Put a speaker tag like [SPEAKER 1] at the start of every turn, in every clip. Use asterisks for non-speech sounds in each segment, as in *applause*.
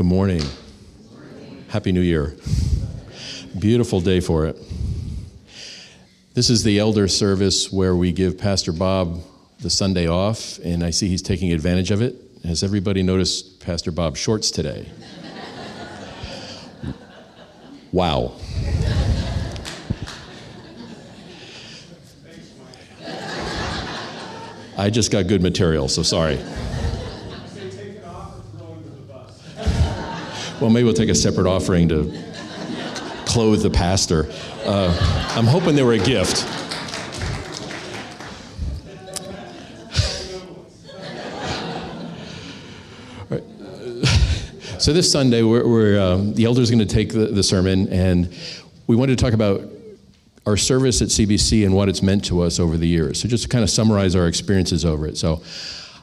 [SPEAKER 1] Good morning. Happy New Year. Beautiful day for it. This is the elder service where we give Pastor Bob the Sunday off, and I see he's taking advantage of it. Has everybody noticed Pastor Bob's shorts today? wow. I just got good material, so sorry. Well, maybe we'll take a separate offering to clothe the pastor. Uh, I'm hoping they were a gift. So this Sunday, we're, we're um, the elders going to take the, the sermon, and we wanted to talk about our service at CBC and what it's meant to us over the years. So just to kind of summarize our experiences over it. So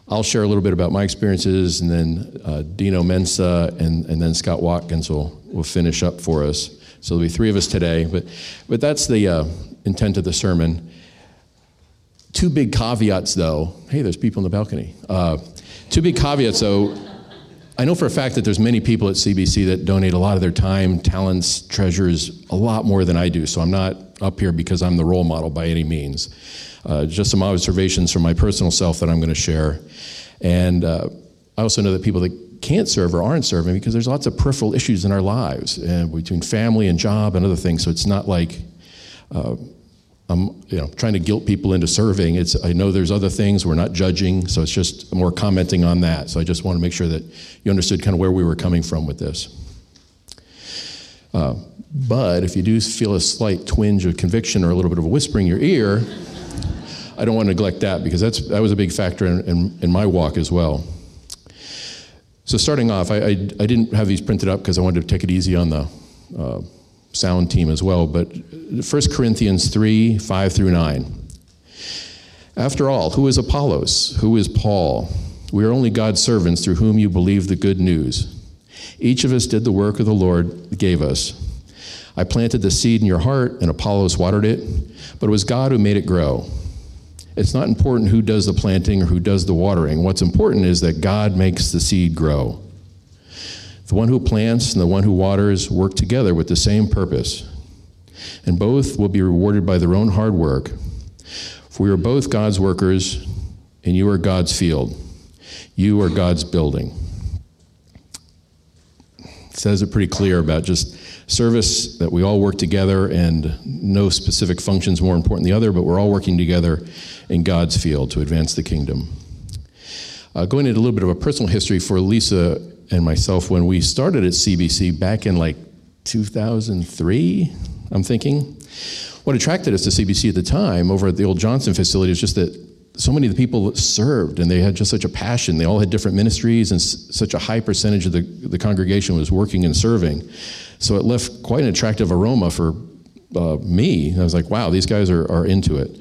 [SPEAKER 1] I'll share a little bit about my experiences, and then uh, Dino Mensa and, and then Scott Watkins will, will finish up for us. So there'll be three of us today, but, but that's the uh, intent of the sermon. Two big caveats, though. Hey, there's people in the balcony. Uh, two big caveats, though. I know for a fact that there's many people at CBC that donate a lot of their time, talents, treasures, a lot more than I do. So I'm not up here because I'm the role model by any means. Uh, just some observations from my personal self that I'm going to share. And uh, I also know that people that can't serve or aren't serving because there's lots of peripheral issues in our lives uh, between family and job and other things. So it's not like uh, I'm you know trying to guilt people into serving. It's I know there's other things we're not judging, so it's just more commenting on that. So I just want to make sure that you understood kind of where we were coming from with this. Uh, but if you do feel a slight twinge of conviction or a little bit of a whisper in your ear, I don't want to neglect that because that's, that was a big factor in, in, in my walk as well. So, starting off, I, I, I, didn't have these printed up because I wanted to take it easy on the uh, sound team as well. But 1 Corinthians 3 5 through 9. After all, who is Apollos? Who is Paul? We are only God's servants through whom you believe the good news. Each of us did the work of the Lord gave us. I planted the seed in your heart, and Apollos watered it, but it was God who made it grow. It's not important who does the planting or who does the watering. What's important is that God makes the seed grow. The one who plants and the one who waters work together with the same purpose, and both will be rewarded by their own hard work. For we are both God's workers, and you are God's field. You are God's building. It says it pretty clear about just service that we all work together and no specific functions more important than the other, but we're all working together in God's field to advance the kingdom. Uh, going into a little bit of a personal history for Lisa and myself, when we started at CBC back in like 2003, I'm thinking, what attracted us to CBC at the time over at the old Johnson facility is just that so many of the people served and they had just such a passion. They all had different ministries, and s- such a high percentage of the, the congregation was working and serving. So it left quite an attractive aroma for uh, me. I was like, wow, these guys are, are into it.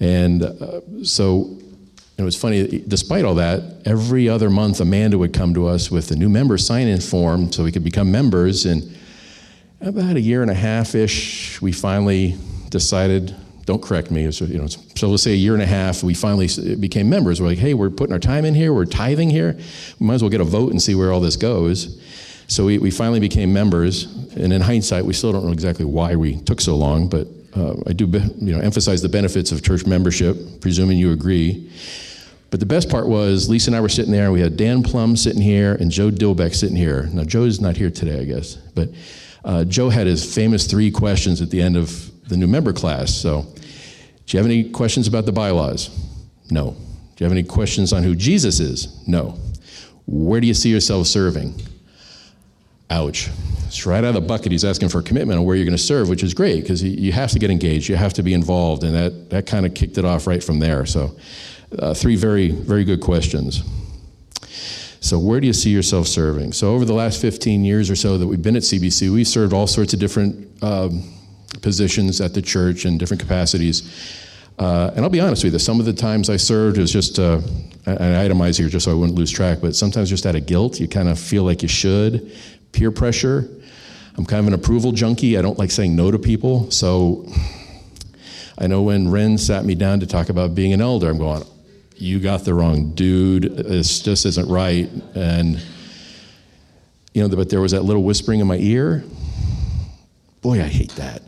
[SPEAKER 1] And uh, so it was funny, despite all that, every other month Amanda would come to us with a new member sign in form so we could become members. And about a year and a half ish, we finally decided don't correct me. So, you know, so let's say a year and a half, we finally became members. We're like, hey, we're putting our time in here, we're tithing here. We might as well get a vote and see where all this goes. So we, we finally became members. And in hindsight, we still don't know exactly why we took so long, but uh, I do you know, emphasize the benefits of church membership, presuming you agree. But the best part was Lisa and I were sitting there, and we had Dan Plum sitting here and Joe Dilbeck sitting here. Now, Joe's not here today, I guess, but uh, Joe had his famous three questions at the end of the new member class. So, do you have any questions about the bylaws? No. Do you have any questions on who Jesus is? No. Where do you see yourself serving? Ouch. It's right out of the bucket. He's asking for a commitment on where you're going to serve, which is great because you have to get engaged, you have to be involved, and that, that kind of kicked it off right from there. So, uh, three very, very good questions. So, where do you see yourself serving? So, over the last 15 years or so that we've been at CBC, we've served all sorts of different um, positions at the church in different capacities. Uh, and I'll be honest with you, some of the times I served was just, uh, I itemize here just so I wouldn't lose track, but sometimes just out of guilt, you kind of feel like you should. Peer pressure. I'm kind of an approval junkie. I don't like saying no to people. So I know when Ren sat me down to talk about being an elder, I'm going, you got the wrong dude. This just isn't right. And you know, but there was that little whispering in my ear. Boy, I hate that.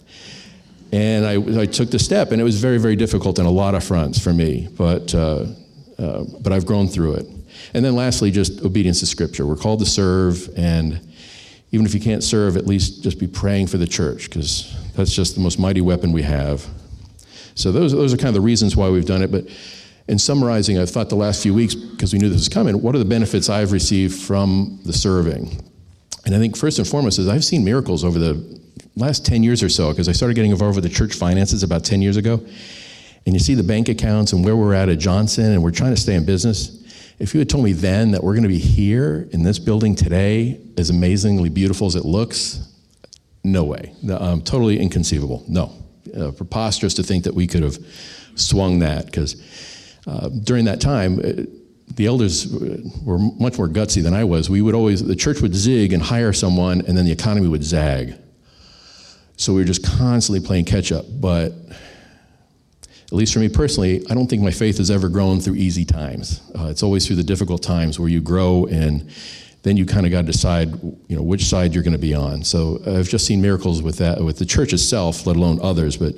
[SPEAKER 1] And I, I took the step, and it was very, very difficult on a lot of fronts for me, but, uh, uh, but I've grown through it. And then lastly, just obedience to Scripture. We're called to serve, and even if you can't serve, at least just be praying for the church, because that's just the most mighty weapon we have. So those, those are kind of the reasons why we've done it. But in summarizing, I've thought the last few weeks, because we knew this was coming, what are the benefits I've received from the serving? And I think first and foremost is I've seen miracles over the last 10 years or so, because I started getting involved with the church finances about 10 years ago. And you see the bank accounts and where we're at at Johnson, and we're trying to stay in business. If you had told me then that we're going to be here in this building today, as amazingly beautiful as it looks, no way. Um, totally inconceivable. No. Uh, preposterous to think that we could have swung that because uh, during that time, uh, the elders were much more gutsy than I was. We would always, the church would zig and hire someone, and then the economy would zag. So we were just constantly playing catch up. But at least for me personally, I don't think my faith has ever grown through easy times. Uh, it's always through the difficult times where you grow and then you kind of got to decide, you know, which side you're going to be on. So I've just seen miracles with that, with the church itself, let alone others. But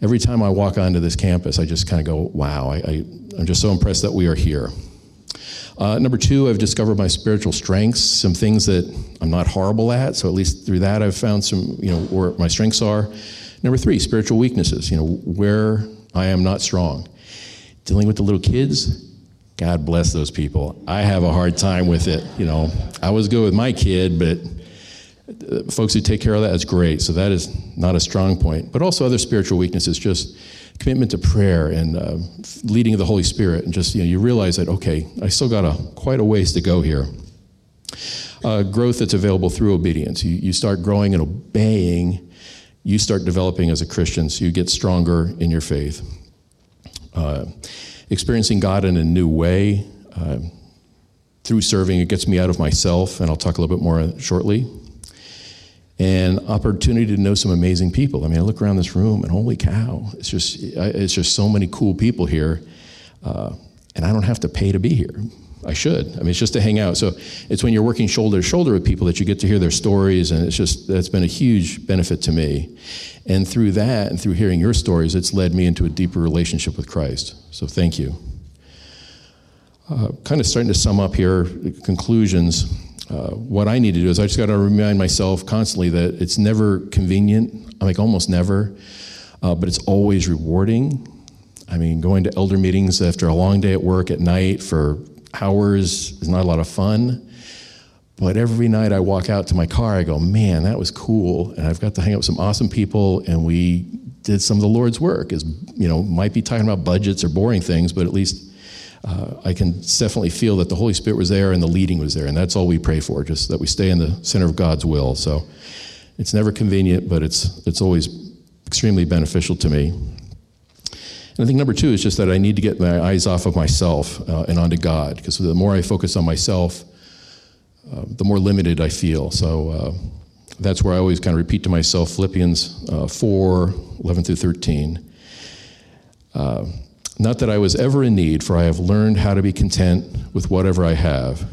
[SPEAKER 1] every time I walk onto this campus, I just kind of go, wow, I, I, am just so impressed that we are here. Uh, number two, I've discovered my spiritual strengths, some things that I'm not horrible at. So at least through that, I've found some, you know, where my strengths are. Number three, spiritual weaknesses, you know, where I am not strong. Dealing with the little kids, God bless those people. I have a hard time with it. You know, I was good with my kid, but folks who take care of that is great. So that is not a strong point. But also other spiritual weaknesses, just commitment to prayer and uh, leading of the Holy Spirit, and just you know, you realize that okay, I still got a quite a ways to go here. Uh, growth that's available through obedience. You, you start growing and obeying. You start developing as a Christian, so you get stronger in your faith. Uh, experiencing God in a new way uh, through serving. It gets me out of myself, and I'll talk a little bit more shortly. And opportunity to know some amazing people. I mean, I look around this room, and holy cow, it's just it's just so many cool people here, uh, and I don't have to pay to be here. I should. I mean, it's just to hang out. So it's when you're working shoulder to shoulder with people that you get to hear their stories, and it's just that's been a huge benefit to me. And through that, and through hearing your stories, it's led me into a deeper relationship with Christ. So thank you. Uh, kind of starting to sum up here, conclusions. Uh, what I need to do is I just got to remind myself constantly that it's never convenient. I like almost never, uh, but it's always rewarding. I mean, going to elder meetings after a long day at work at night for hours is not a lot of fun. But every night I walk out to my car, I go, man, that was cool. And I've got to hang out with some awesome people, and we did some of the Lord's work. Is you know, might be talking about budgets or boring things, but at least uh, I can definitely feel that the Holy Spirit was there and the leading was there, and that's all we pray for, just that we stay in the center of God's will. So it's never convenient, but it's it's always extremely beneficial to me. And I think number two is just that I need to get my eyes off of myself uh, and onto God, because the more I focus on myself, uh, the more limited I feel. So uh, that's where I always kind of repeat to myself Philippians uh, 4 11 through 13. Uh, not that I was ever in need, for I have learned how to be content with whatever I have.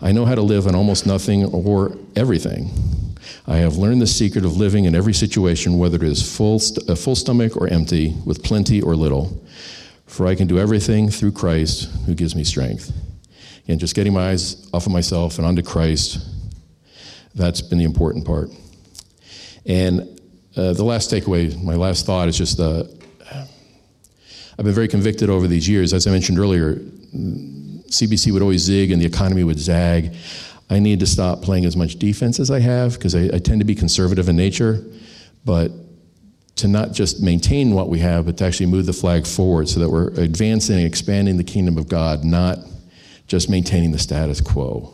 [SPEAKER 1] I know how to live on almost nothing or everything. I have learned the secret of living in every situation, whether it is full, st- a full stomach or empty, with plenty or little. For I can do everything through Christ who gives me strength. And just getting my eyes off of myself and onto Christ, that's been the important part. And uh, the last takeaway, my last thought is just uh, I've been very convicted over these years. As I mentioned earlier, CBC would always zig and the economy would zag. I need to stop playing as much defense as I have because I, I, tend to be conservative in nature, but to not just maintain what we have, but to actually move the flag forward so that we're advancing and expanding the kingdom of God, not just maintaining the status quo.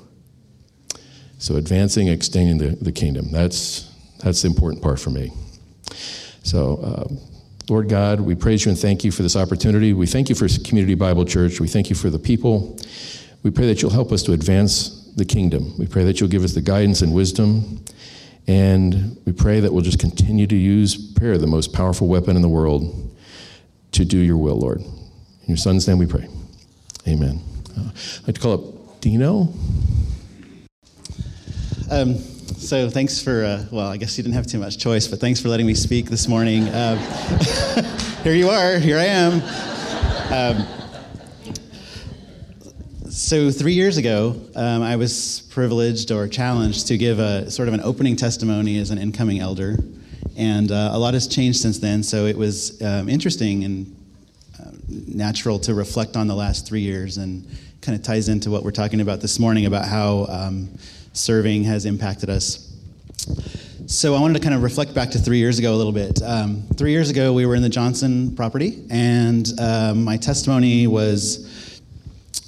[SPEAKER 1] So advancing, and extending the, the kingdom. That's, that's the important part for me. So, uh, Lord God, we praise you and thank you for this opportunity. We thank you for Community Bible Church. We thank you for the people. We pray that you'll help us to advance the kingdom. We pray that you'll give us the guidance and wisdom. And we pray that we'll just continue to use prayer, the most powerful weapon in the world, to do your will, Lord. In your son's name we pray. Amen. Uh, I'd like to call up Dino.
[SPEAKER 2] Um, so thanks for, uh, well, I guess you didn't have too much choice, but thanks for letting me speak this morning. Uh, *laughs* here you are, here I am. Um, so three years ago, um, I was privileged or challenged to give a sort of an opening testimony as an incoming elder, and uh, a lot has changed since then. So it was um, interesting and uh, natural to reflect on the last three years, and kind of ties into what we're talking about this morning about how um, serving has impacted us. So I wanted to kind of reflect back to three years ago a little bit. Um, three years ago, we were in the Johnson property, and um, my testimony was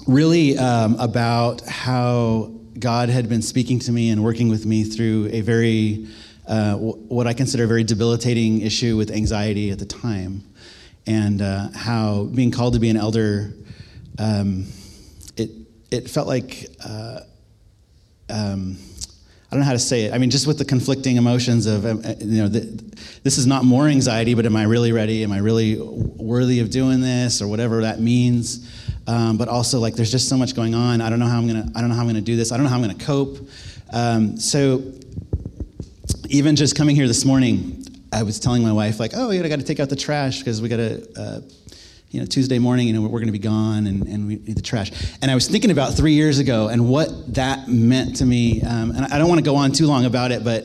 [SPEAKER 2] really um, about how God had been speaking to me and working with me through a very, uh, w- what I consider a very debilitating issue with anxiety at the time, and uh, how being called to be an elder, um, it it felt like. Uh, um, I don't know how to say it. I mean, just with the conflicting emotions of, um, uh, you know, the, this is not more anxiety, but am I really ready? Am I really worthy of doing this, or whatever that means? Um, but also, like, there's just so much going on. I don't know how I'm gonna. I don't know how I'm gonna do this. I don't know how I'm gonna cope. Um, so, even just coming here this morning, I was telling my wife, like, oh, yeah, I got to take out the trash because we got to. Uh, you know, Tuesday morning, you know, we're going to be gone and, and we need the trash. And I was thinking about three years ago and what that meant to me. Um, and I don't want to go on too long about it, but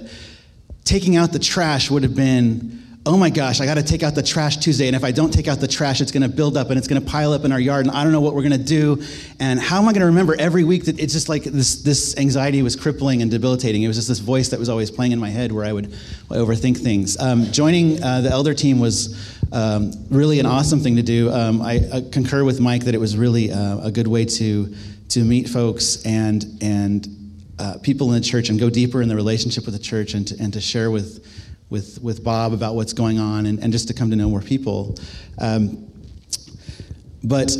[SPEAKER 2] taking out the trash would have been oh my gosh, I got to take out the trash Tuesday. And if I don't take out the trash, it's going to build up and it's going to pile up in our yard. And I don't know what we're going to do. And how am I going to remember every week that it's just like this, this anxiety was crippling and debilitating. It was just this voice that was always playing in my head where I would overthink things. Um, joining uh, the elder team was um, really an awesome thing to do. Um, I, I, concur with Mike that it was really uh, a good way to, to meet folks and, and uh, people in the church and go deeper in the relationship with the church and to, and to share with with, with Bob about what's going on and, and just to come to know more people. Um, but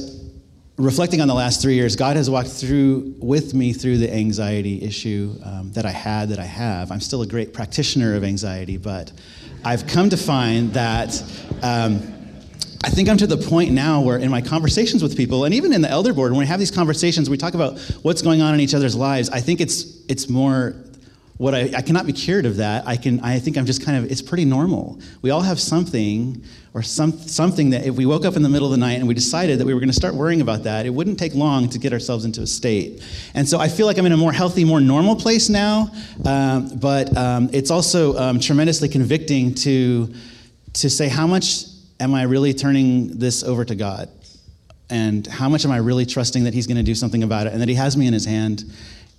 [SPEAKER 2] reflecting on the last three years, God has walked through with me through the anxiety issue um, that I had, that I have. I'm still a great practitioner of anxiety, but I've come to find that. Um, I think I'm to the point now where, in my conversations with people, and even in the elder board, when we have these conversations, we talk about what's going on in each other's lives. I think it's it's more what I, I, cannot be cured of that. I can. I think I'm just kind of. It's pretty normal. We all have something, or some something that if we woke up in the middle of the night and we decided that we were going to start worrying about that, it wouldn't take long to get ourselves into a state. And so I feel like I'm in a more healthy, more normal place now. Um, but um, it's also um, tremendously convicting to to say how much am I really turning this over to God, and how much am I really trusting that He's going to do something about it, and that He has me in His hand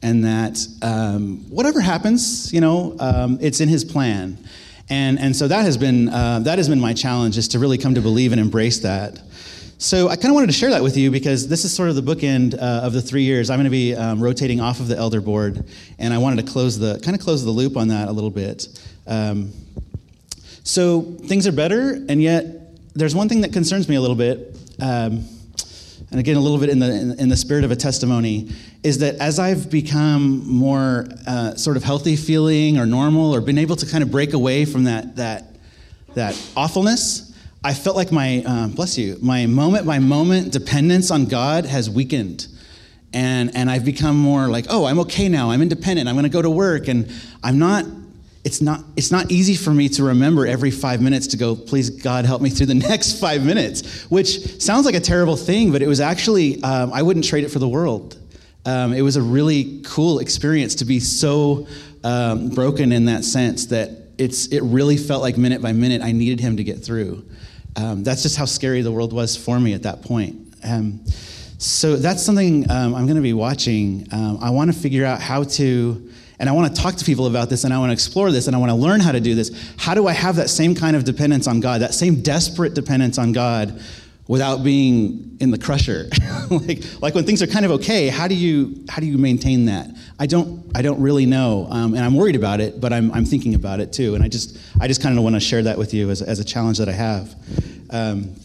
[SPEAKER 2] and that um, whatever happens, you know, um, it's in His plan. And, and so that has, been, uh, that has been my challenge, is to really come to believe and embrace that. So I kind of wanted to share that with you because this is sort of the bookend uh, of the three years. I'm going to be um, rotating off of the elder board, and I wanted to close the kind of close the loop on that a little bit. Um, so things are better, and yet there's one thing that concerns me a little bit. Um, and again, a little bit in the, in the spirit of a testimony, is that as I've become more uh, sort of healthy feeling or normal or been able to kind of break away from that, that, that awfulness, I felt like my, uh, bless you, my moment by moment dependence on God has weakened. And, and I've become more like, oh, I'm okay now. I'm independent. I'm going to go to work. And I'm not it's not, it's not easy for me to remember every five minutes to go, please God, help me through the *laughs* next five minutes, which sounds like a terrible thing, but it was actually, um, I wouldn't trade it for the world. Um, it was a really cool experience to be so um, broken in that sense that it's, it really felt like minute by minute I needed him to get through. Um, that's just how scary the world was for me at that point. Um, so that's something um, I'm going to be watching. I want to figure out how to and I want to talk to people about this and I want to explore this and I want to learn how to do this. How do I have that same kind of dependence on God, that same desperate dependence on God without being in the crusher? *laughs* like, like when things are kind of okay, how do you, how do you maintain that? I don't, I don't really know. Um, and I'm worried about it, but I'm, I'm thinking about it too. And I just, I just kind of want to share that with you as, as a challenge that I have. Um,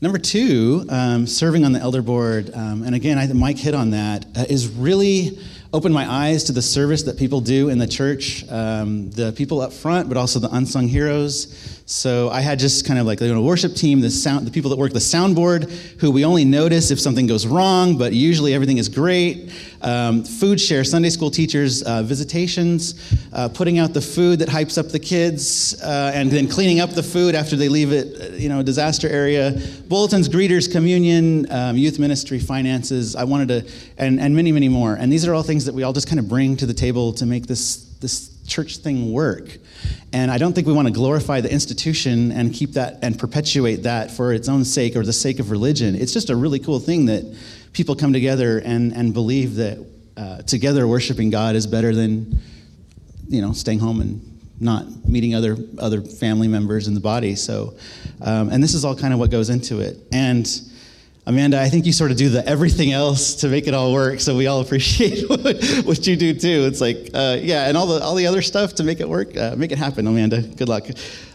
[SPEAKER 2] Number two, um, serving on the elder board, um, and again, I Mike hit on that, uh, is really opened my eyes to the service that people do in the church, um, the people up front, but also the unsung heroes. So I had just kind of like a worship team, the sound, the people that work the soundboard, who we only notice if something goes wrong, but usually everything is great. Um, food share, Sunday school teachers, uh, visitations, uh, putting out the food that hypes up the kids, uh, and then cleaning up the food after they leave it, uh, you know, disaster area. Bulletins, greeters, communion, um, youth ministry, finances. I wanted to, and, and many, many more. And these are all things that we all just kind of bring to the table to make this this church thing work. And I don't think we want to glorify the institution and keep that and perpetuate that for its own sake or the sake of religion. It's just a really cool thing that people come together and, and believe that uh, together worshiping God is better than, you know, staying home and not meeting other other family members in the body. So, um, and this is all kind of what goes into it. And Amanda, I think you sort of do the everything else to make it all work. So we all appreciate *laughs* what, what you do too. It's like, uh, yeah, and all the all the other stuff to make it work, uh, make it happen, Amanda. Good luck.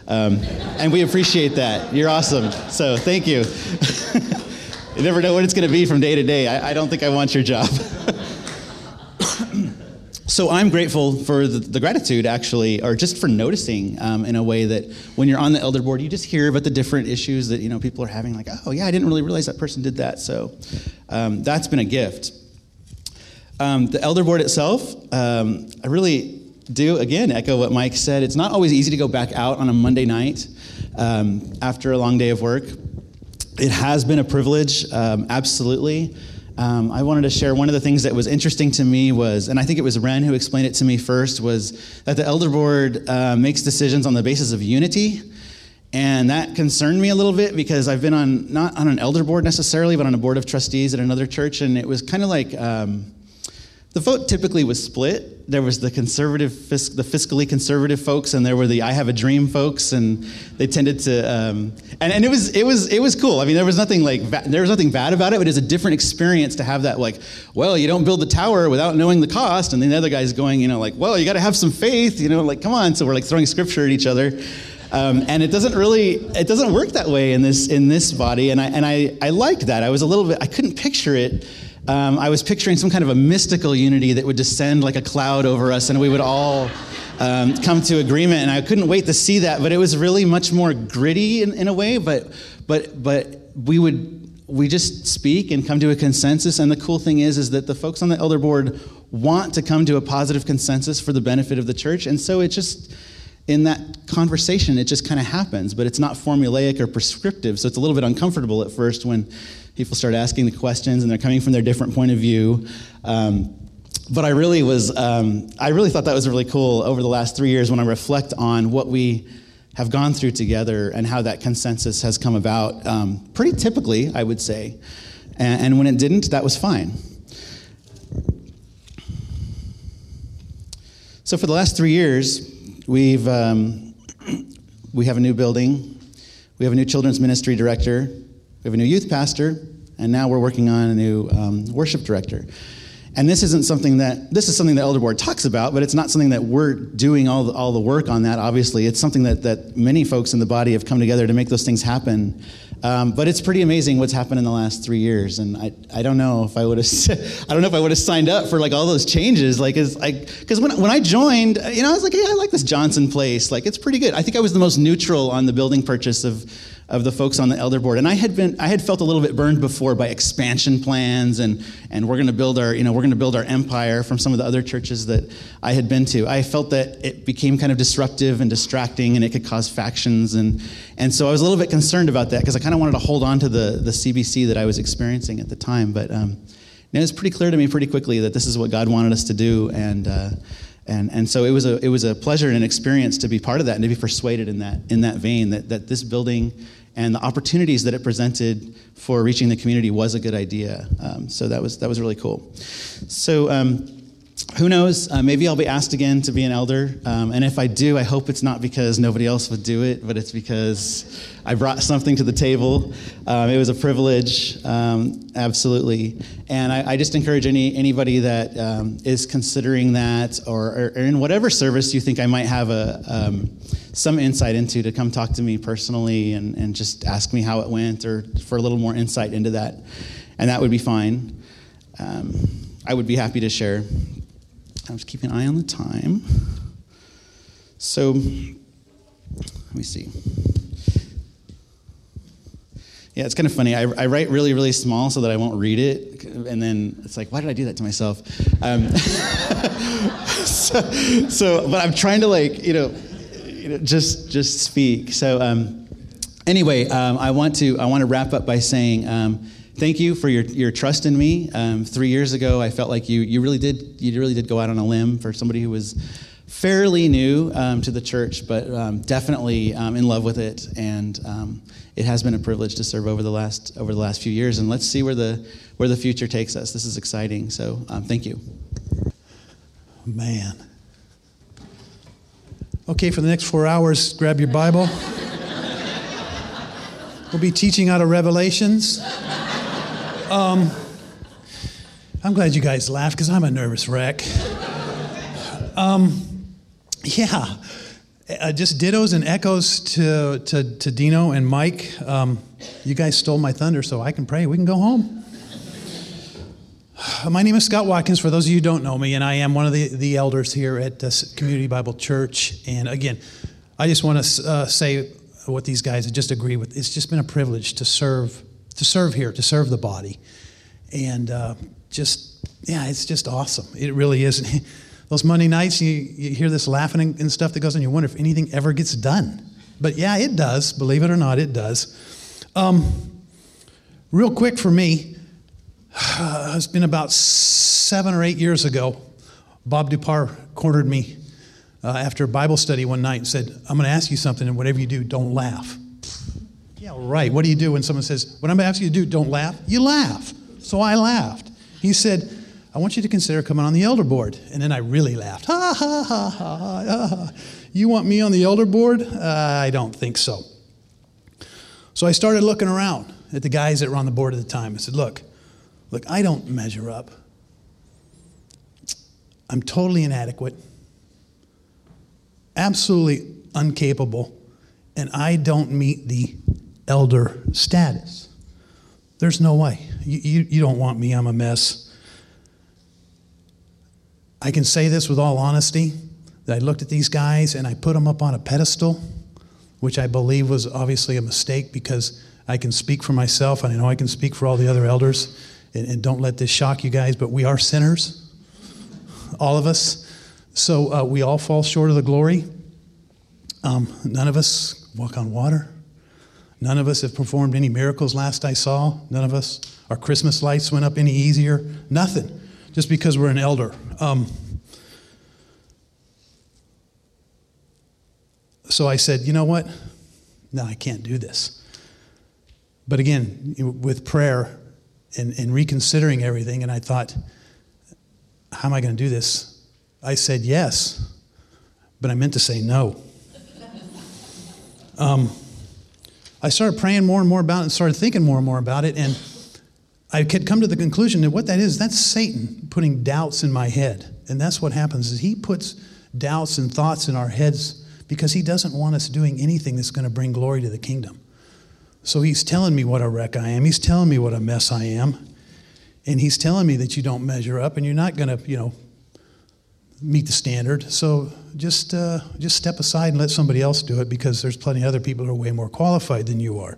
[SPEAKER 2] Um, and we appreciate that. You're awesome. So thank you. *laughs* you never know what it's going to be from day to day. I, I don't think I want your job. *laughs* so I'm grateful for the, the, gratitude, actually, or just for noticing um, in a way that when you're on the elder board, you just hear about the different issues that you know people are having. Like, oh yeah, I didn't really realize that person did that. So um, that's been a gift. Um, the elder board itself, um, I really do again echo what Mike said. It's not always easy to go back out on a Monday night um, after a long day of work. It has been a privilege, um, absolutely um, I wanted to share one of the things that was interesting to me was, and I think it was Ren who explained it to me first, was that the elder board uh, makes decisions on the basis of unity. And that concerned me a little bit because I've been on, not on an elder board necessarily, but on a board of trustees at another church. And it was kind of like, um, the vote typically was split. There was the conservative, the fiscally conservative folks, and there were the "I have a dream" folks, and they tended to. Um, and, and it was it was it was cool. I mean, there was nothing like there was nothing bad about it, but it's a different experience to have that. Like, well, you don't build the tower without knowing the cost, and then the other guy's going, you know, like, well, you got to have some faith, you know, like, come on. So we're like throwing scripture at each other. Um, and it doesn't really it doesn't work that way in this in this body and I and I, I liked that I was a little bit I couldn't picture it um, I was picturing some kind of a mystical unity that would descend like a cloud over us and we would all um, come to agreement. And I couldn't wait to see that, but it was really much more gritty in, in a way. But, but, but we would we just speak and come to a consensus and the cool thing is is that the folks on the elder board want to come to a positive consensus for the benefit of the church and so it just in that conversation it just kind of happens but it's not formulaic or prescriptive so it's a little bit uncomfortable at first when people start asking the questions and they're coming from their different point of view. Um, but I really was, um, I really thought that was really cool over the last three years when I reflect on what we have gone through together and how that consensus has come about. Um, pretty typically, I would say. And, and when it didn't, that was fine. So for the last three years, we've um, *clears throat* we have a new building, we have a new children's ministry director, we have a new youth pastor, and now we're working on a new um, worship director. And this isn't something that this is something that Elder Board talks about, but it's not something that we're doing all the, all the work on that. Obviously, it's something that that many folks in the body have come together to make those things happen. Um, but it's pretty amazing what's happened in the last three years, and I, I don't know if I would have *laughs* I don't know if I would have signed up for like all those changes. Like, is like because when when I joined, you know, I was like, yeah, I like this Johnson place. Like, it's pretty good. I think I was the most neutral on the building purchase of of the folks on the elder board. And I had been I had felt a little bit burned before by expansion plans and and we're going to build our you know we're going to build our empire from some of the other churches that I had been to. I felt that it became kind of disruptive and distracting and it could cause factions and and so I was a little bit concerned about that because I kind of wanted to hold on to the the CBC that I was experiencing at the time. But um, it was pretty clear to me pretty quickly that this is what God wanted us to do and. Uh, and, and so it was, a, it was a pleasure and an experience to be part of that and to be persuaded in that, in that vein that, that this building and the opportunities that it presented for reaching the community was a good idea. Um, so that was that was really cool. So. Um, who knows? Uh, maybe I'll be asked again to be an elder. Um, and if I do, I hope it's not because nobody else would do it, but it's because I brought something to the table. Um, it was a privilege, um, absolutely. And I, I, just encourage any anybody that um, is considering that or, or, in whatever service you think I might have a, um, some insight into to come talk to me personally and, and just ask me how it went or for a little more insight into that. And that would be fine. Um, I would be happy to share. I'm just keeping an eye on the time. So, let me see. Yeah, it's kind of funny. I, I, write really, really small so that I won't read it. And then it's like, why did I do that to myself? Um, *laughs* so, so, but I'm trying to like, you know, you know just, just speak. So, um, anyway, um, I want to, I want to wrap up by saying, um, thank you for your, your trust in me. Um, three years ago, I felt like you, you really did, you really did go out on a limb for somebody who was fairly new um, to the church, but um, definitely um, in love with it. And um, it has been a privilege to serve over the last over the last few years. And let's see where the where the future takes us. This is exciting. So um, thank you.
[SPEAKER 3] Man. Okay, for the next four hours, grab your Bible. we'll be teaching out of Revelations. Um, I'm glad you guys laughed because I'm a nervous wreck. Um, yeah, uh, just dittos and echoes to, to, to Dino and Mike. Um, you guys stole my thunder, so I can pray. We can go home. *sighs* My name is Scott Watkins, for those of you who don't know me, and I am one of the, the elders here at uh, Community Bible Church. And again, I just want to uh, say what these guys just agree with. It's just been a privilege to serve, to serve here, to serve the body. And uh, just, yeah, it's just awesome. It really is. *laughs* Those Monday nights, you, you hear this laughing and stuff that goes on, you wonder if anything ever gets done. But yeah, it does. Believe it or not, it does. Um, real quick for me, *sighs* it's been about seven or eight years ago. Bob Dupar cornered me uh, after a Bible study one night and said, I'm going to ask you something, and whatever you do, don't laugh. Yeah, right. What do you do when someone says, What I'm asking you to do, don't laugh? You laugh. So I laughed. He said, I want you to consider coming on the elder board. And then I really laughed. Ha, ha, ha, ha, ha. You want me on the elder board? Uh, I don't think so. So I started looking around at the guys that were on the board at the time. I said, Look, look, I don't measure up. I'm totally inadequate, absolutely incapable, and I don't meet the elder status. There's no way. You, you, you don't want me, I'm a mess. I can say this with all honesty that I looked at these guys and I put them up on a pedestal, which I believe was obviously a mistake because I can speak for myself and I know I can speak for all the other elders. And, and don't let this shock you guys, but we are sinners, all of us. So uh, we all fall short of the glory. Um, none of us walk on water. None of us have performed any miracles last I saw. None of us, our Christmas lights went up any easier. Nothing just because we're an elder. Um, so I said, you know what? No, I can't do this. But again, with prayer and, and reconsidering everything, and I thought, how am I going to do this? I said yes, but I meant to say no. Um, I started praying more and more about it and started thinking more and more about it, and I could come to the conclusion that what that is, that's Satan putting doubts in my head. And that's what happens is he puts doubts and thoughts in our heads because he doesn't want us doing anything that's going to bring glory to the kingdom. So he's telling me what a wreck I am. He's telling me what a mess I am. And he's telling me that you don't measure up and you're not going to, you know, meet the standard. So just, uh, just step aside and let somebody else do it because there's plenty of other people who are way more qualified than you are.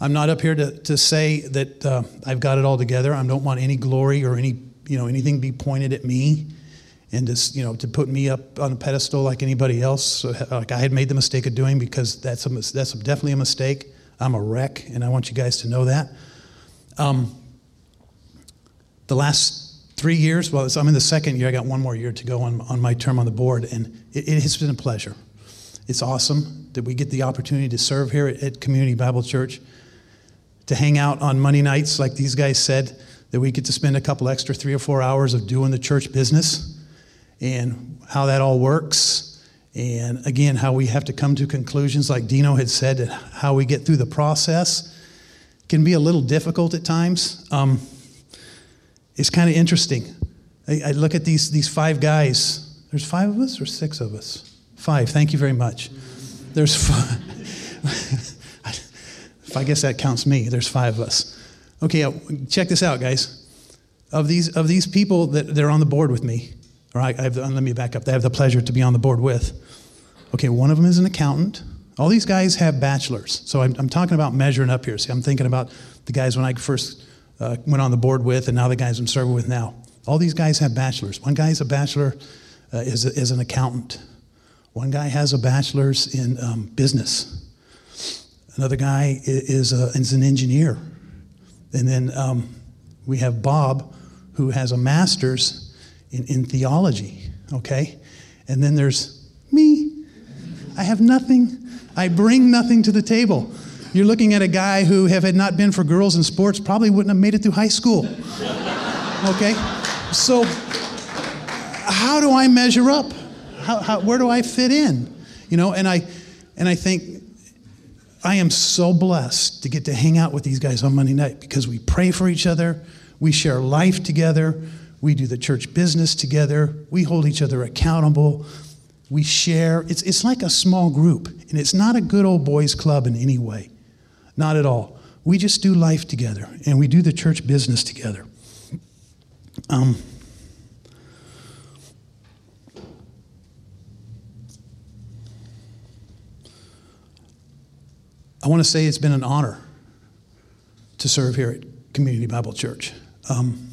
[SPEAKER 3] I'm not up here to, to say that uh, I've got it all together. I don't want any glory or any, you know, anything be pointed at me and to, you know, to put me up on a pedestal like anybody else, like I had made the mistake of doing because that's, a, that's definitely a mistake. I'm a wreck, and I want you guys to know that. Um, the last three years, well, I'm in the second year. I got one more year to go on, on my term on the board, and it, it has been a pleasure. It's awesome that we get the opportunity to serve here at, at Community Bible Church to hang out on Monday nights, like these guys said, that we get to spend a couple extra three or four hours of doing the church business and how that all works. And again, how we have to come to conclusions, like Dino had said, how we get through the process can be a little difficult at times. Um, it's kind of interesting. I, I, look at these, these five guys. There's five of us or six of us? Five. Thank you very much. There's five. *laughs* I guess that counts me, there's five of us. Okay, uh, check this out, guys. Of these, of these people that they're on the board with me, or I, I have the, let me back up. They have the pleasure to be on the board with. Okay, one of them is an accountant. All these guys have bachelors. So I'm, I'm talking about measuring up here. See, I'm thinking about the guys when I first uh, went on the board with, and now the guys I'm serving with now. All these guys have bachelors. One guy's a bachelor uh, is, is an accountant. One guy has a bachelor's in um, business. Another guy is, a, is an engineer. And then um, we have Bob, who has a master's in, in theology, okay? And then there's me. I have nothing. I bring nothing to the table. You're looking at a guy who, if it had not been for girls in sports, probably wouldn't have made it through high school. Okay? So, how do I measure up? How, how, where do I fit in? You know, and I, and I think I am so blessed to get to hang out with these guys on Monday night because we pray for each other, we share life together, we do the church business together, we hold each other accountable, we share. It's, it's like a small group, and it's not a good old boys club in any way. Not at all. We just do life together, and we do the church business together. Um, I want to say it's been an honor to serve here at Community Bible Church. Um,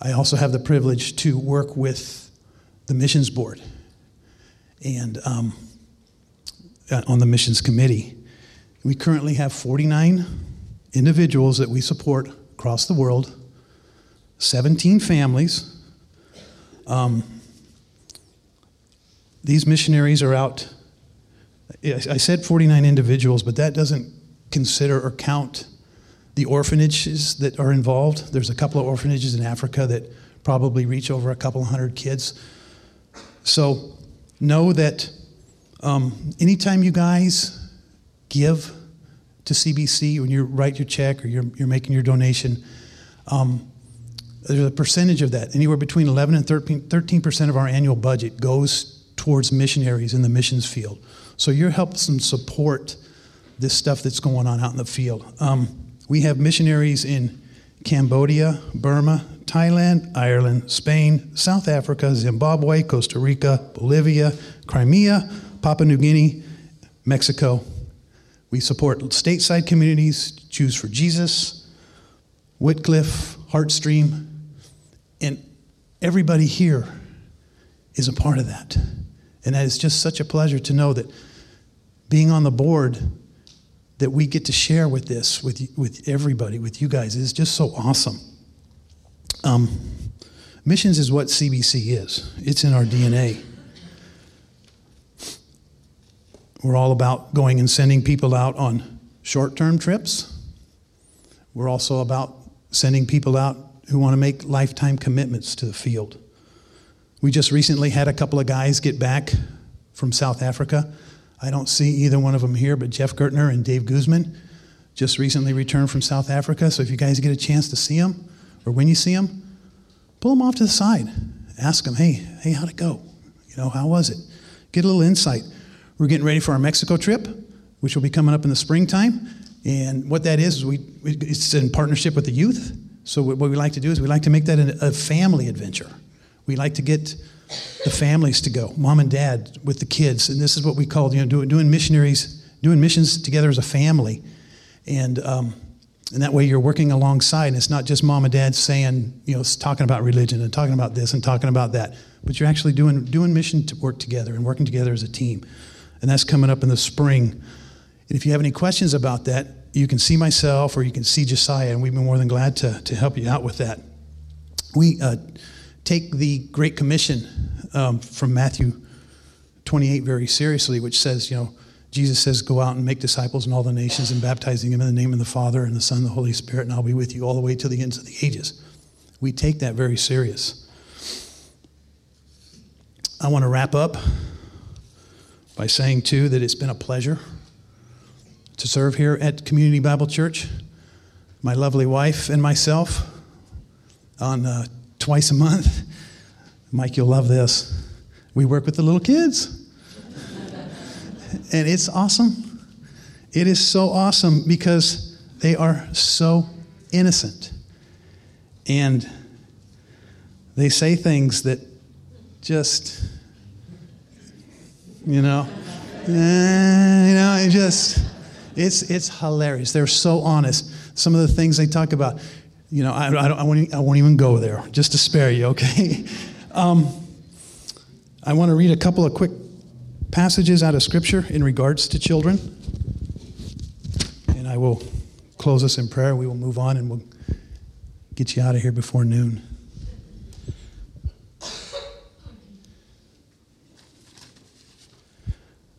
[SPEAKER 3] I also have the privilege to work with the missions board and um, uh, on the missions committee. We currently have 49 individuals that we support across the world, 17 families. Um, these missionaries are out I said 49 individuals, but that doesn't consider or count the orphanages that are involved. There's a couple of orphanages in Africa that probably reach over a couple hundred kids. So know that um, anytime you guys give to CBC, when you write your check or you're, you're making your donation, um, there's a percentage of that. Anywhere between 11 and 13, 13% of our annual budget goes towards missionaries in the missions field. So you're helping support this stuff that's going on out in the field. Um, we have missionaries in Cambodia, Burma, Thailand, Ireland, Spain, South Africa, Zimbabwe, Costa Rica, Bolivia, Crimea, Papua New Guinea, Mexico. We support stateside communities, Jews for Jesus, Wycliffe, Heartstream, and everybody here is a part of that. And that is just such a pleasure to know that being on the board that we get to share with this, with, with everybody, with you guys, is just so awesome. Um, missions is what CBC is, it's in our DNA. We're all about going and sending people out on short term trips. We're also about sending people out who want to make lifetime commitments to the field. We just recently had a couple of guys get back from South Africa I don't see either one of them here, but Jeff Gertner and Dave Guzman just recently returned from South Africa. So if you guys get a chance to see them, or when you see them, pull them off to the side. Ask them, hey, hey, how'd it go? You know, how was it? Get a little insight. We're getting ready for our Mexico trip, which will be coming up in the springtime. And what that is, is we, it's in partnership with the youth. So what we like to do is we like to make that a family adventure. We like to get the families to go, mom and dad with the kids. And this is what we call, you know, doing, missionaries, doing missions together as a family. And, um, and that way you're working alongside. And it's not just mom and dad saying, you know, talking about religion and talking about this and talking about that, but you're actually doing, doing mission to work together and working together as a team. And that's coming up in the spring. And if you have any questions about that, you can see myself or you can see Josiah, and we'd be more than glad to, to help you out with that. We, uh, take the Great Commission um, from Matthew 28 very seriously, which says, you know, Jesus says, Go out and make disciples in all the nations and baptizing them in the name of the Father and the Son and the Holy Spirit, and I'll be with you all the way to the ends of the ages. We take that very serious. I want to wrap up by saying, too, that it's been a pleasure to serve here at Community Bible Church. My lovely wife and myself on uh, twice a month. Mike, you'll love this. We work with the little kids. and it's awesome. It is so awesome because they are so innocent. And they say things that just, you know, eh, you know, it just, it's, it's hilarious. They're so honest. Some of the things they talk about, you know, I, I, I, won't, I won't even go there, just to spare you, okay? *laughs* Um, I want to read a couple of quick passages out of Scripture in regards to children. And I will close us in prayer. We will move on and we'll get you out of here before noon.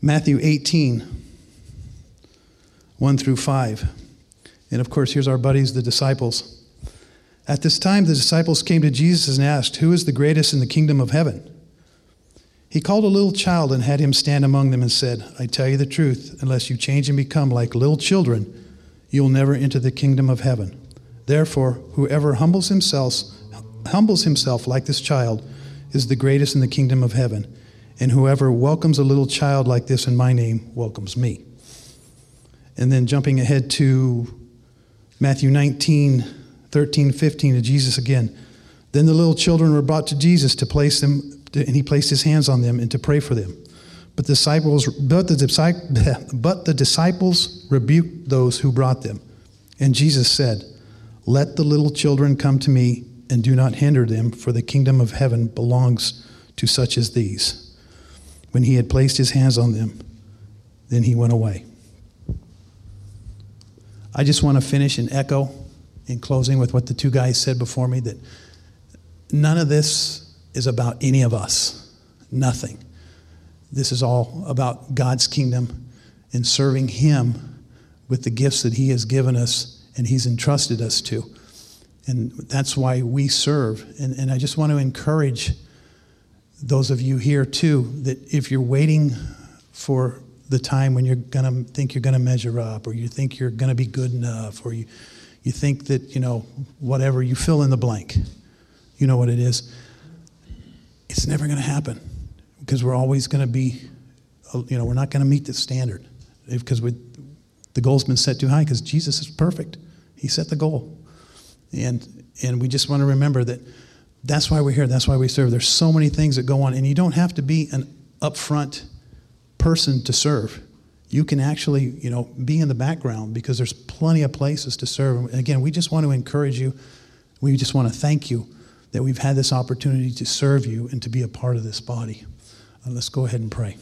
[SPEAKER 3] Matthew 18, 1 through 5. And of course, here's our buddies, the disciples. At this time, the disciples came to Jesus and asked, Who is the greatest in the kingdom of heaven? He called a little child and had him stand among them and said, I tell you the truth, unless you change and become like little children, you will never enter the kingdom of heaven. Therefore, whoever humbles himself, humbles himself like this child is the greatest in the kingdom of heaven. And whoever welcomes a little child like this in my name welcomes me. And then jumping ahead to Matthew 19, 13, 15 to Jesus again. Then the little children were brought to Jesus to place them, and he placed his hands on them and to pray for them. But the disciples, but the, *laughs* but the disciples rebuked those who brought them. And Jesus said, Let the little children come to me, and do not hinder them, for the kingdom of heaven belongs to such as these. When he had placed his hands on them, then he went away. I just want to finish and echo in closing with what the two guys said before me that none of this is about any of us. Nothing. This is all about God's kingdom and serving Him with the gifts that He has given us and He's entrusted us to. And that's why we serve. And, and I just want to encourage those of you here too that if you're waiting for the time when you're going to think you're going to measure up or you think you're going to be good enough or you, you think that you know whatever you fill in the blank. You know what it is? It's never going to happen because we're always going to be you know we're not going to meet the standard because the goal's been set too high because jesus is perfect. He set the goal. And and we just want to remember that that's why we're here. That's why we serve. There's so many things that go on, and you don't have to be an upfront person to serve. You can actually, you know, be in the background because there's plenty of places to serve. And again, we just want to encourage you. We just want to thank you that we've had this opportunity to serve you and to be a part of this body. Uh, let's go ahead and pray.